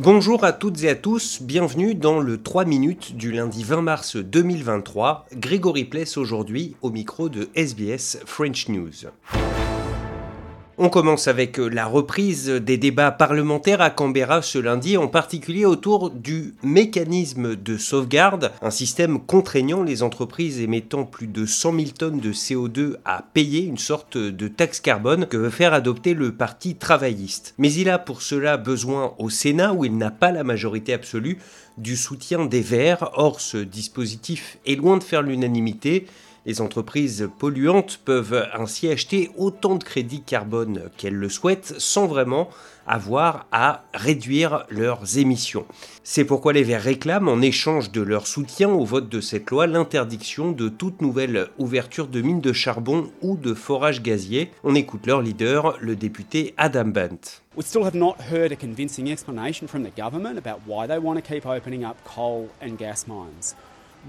Bonjour à toutes et à tous, bienvenue dans le 3 minutes du lundi 20 mars 2023. Grégory Pless aujourd'hui au micro de SBS French News. On commence avec euh, la reprise des débats parlementaires à Canberra ce lundi, en particulier autour du mécanisme de sauvegarde, un système contraignant les entreprises émettant plus de 100 000 tonnes de CO2 à payer, une sorte de taxe carbone que veut faire adopter le Parti travailliste. Mais il a pour cela besoin au Sénat, où il n'a pas la majorité absolue, du soutien des Verts. Or, ce dispositif est loin de faire l'unanimité. Les entreprises polluantes peuvent ainsi acheter autant de crédits carbone qu'elles le souhaitent sans vraiment avoir à réduire leurs émissions. C'est pourquoi les Verts réclament, en échange de leur soutien au vote de cette loi, l'interdiction de toute nouvelle ouverture de mines de charbon ou de forage gazier. On écoute leur leader, le député Adam Bent. We still have not heard a convincing explanation from the government about why they want to keep opening up coal and gas mines.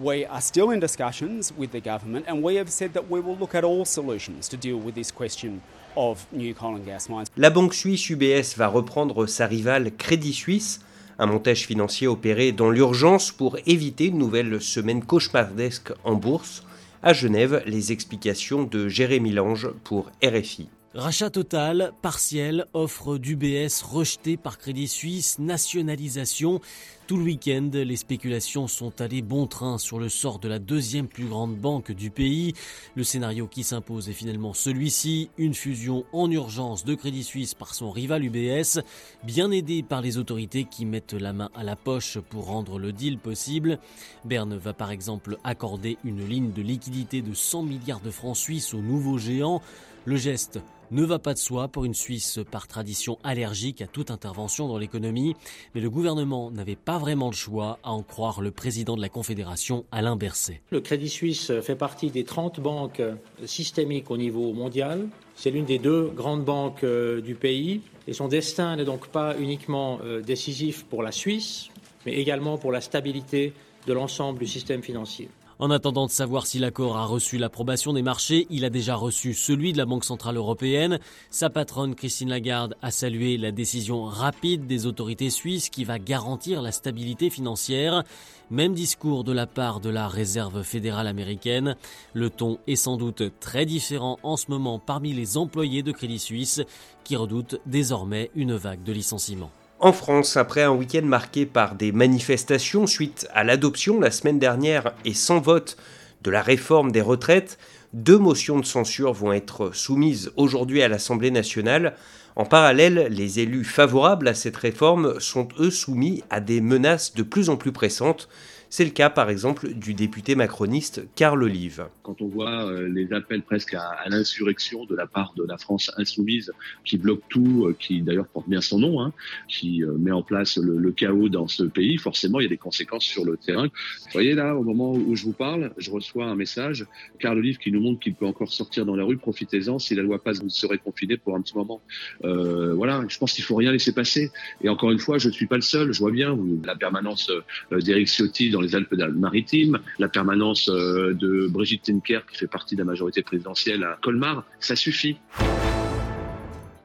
We are still in discussions with the government, and we have said that we will look at all solutions to deal with this question of new coal and gas mines. La banque suisse UBS va reprendre sa rivale Crédit Suisse, un montage financier opéré dans l'urgence pour éviter une nouvelle semaine cauchemardesque en bourse. À Genève, les explications de Jérémy Lange pour RFI. Rachat total, partiel, offre d'UBS rejetée par Crédit Suisse, nationalisation. Tout le week-end, les spéculations sont allées bon train sur le sort de la deuxième plus grande banque du pays. Le scénario qui s'impose est finalement celui-ci, une fusion en urgence de Crédit Suisse par son rival UBS, bien aidé par les autorités qui mettent la main à la poche pour rendre le deal possible. Berne va par exemple accorder une ligne de liquidité de 100 milliards de francs suisses au nouveau géant. Le geste ne va pas de soi pour une Suisse par tradition allergique à toute intervention dans l'économie, mais le gouvernement n'avait pas vraiment le choix, à en croire le président de la Confédération, Alain Berset. Le Crédit Suisse fait partie des 30 banques systémiques au niveau mondial. C'est l'une des deux grandes banques euh, du pays et son destin n'est donc pas uniquement euh, décisif pour la Suisse, mais également pour la stabilité de l'ensemble du système financier. En attendant de savoir si l'accord a reçu l'approbation des marchés, il a déjà reçu celui de la Banque Centrale Européenne. Sa patronne Christine Lagarde a salué la décision rapide des autorités suisses qui va garantir la stabilité financière. Même discours de la part de la Réserve fédérale américaine. Le ton est sans doute très différent en ce moment parmi les employés de Crédit Suisse qui redoutent désormais une vague de licenciements. En France, après un week-end marqué par des manifestations suite à l'adoption la semaine dernière et sans vote de la réforme des retraites, deux motions de censure vont être soumises aujourd'hui à l'Assemblée nationale. En parallèle, les élus favorables à cette réforme sont eux soumis à des menaces de plus en plus pressantes. C'est le cas, par exemple, du député macroniste Carl Olive. Quand on voit euh, les appels presque à, l'insurrection de la part de la France insoumise, qui bloque tout, euh, qui d'ailleurs porte bien son nom, hein, qui euh, met en place le, chaos dans ce pays, forcément, il y a des conséquences sur le terrain. Vous voyez là, au moment où je vous parle, je reçois un message, Carl Olive qui nous montre qu'il peut encore sortir dans la rue, profitez-en, si la loi passe, vous serez confiné pour un petit moment. Voilà, je pense qu'il faut rien laisser passer. Et encore une fois, je ne suis pas le seul, je vois bien la permanence d'Éric Ciotti les Alpes-Maritimes, la permanence euh, de Brigitte Tinker qui fait partie de la majorité présidentielle à Colmar, ça suffit.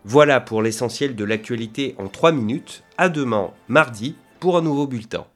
Voilà pour l'essentiel de l'actualité en 3 minutes. À demain, mardi, pour un nouveau bulletin.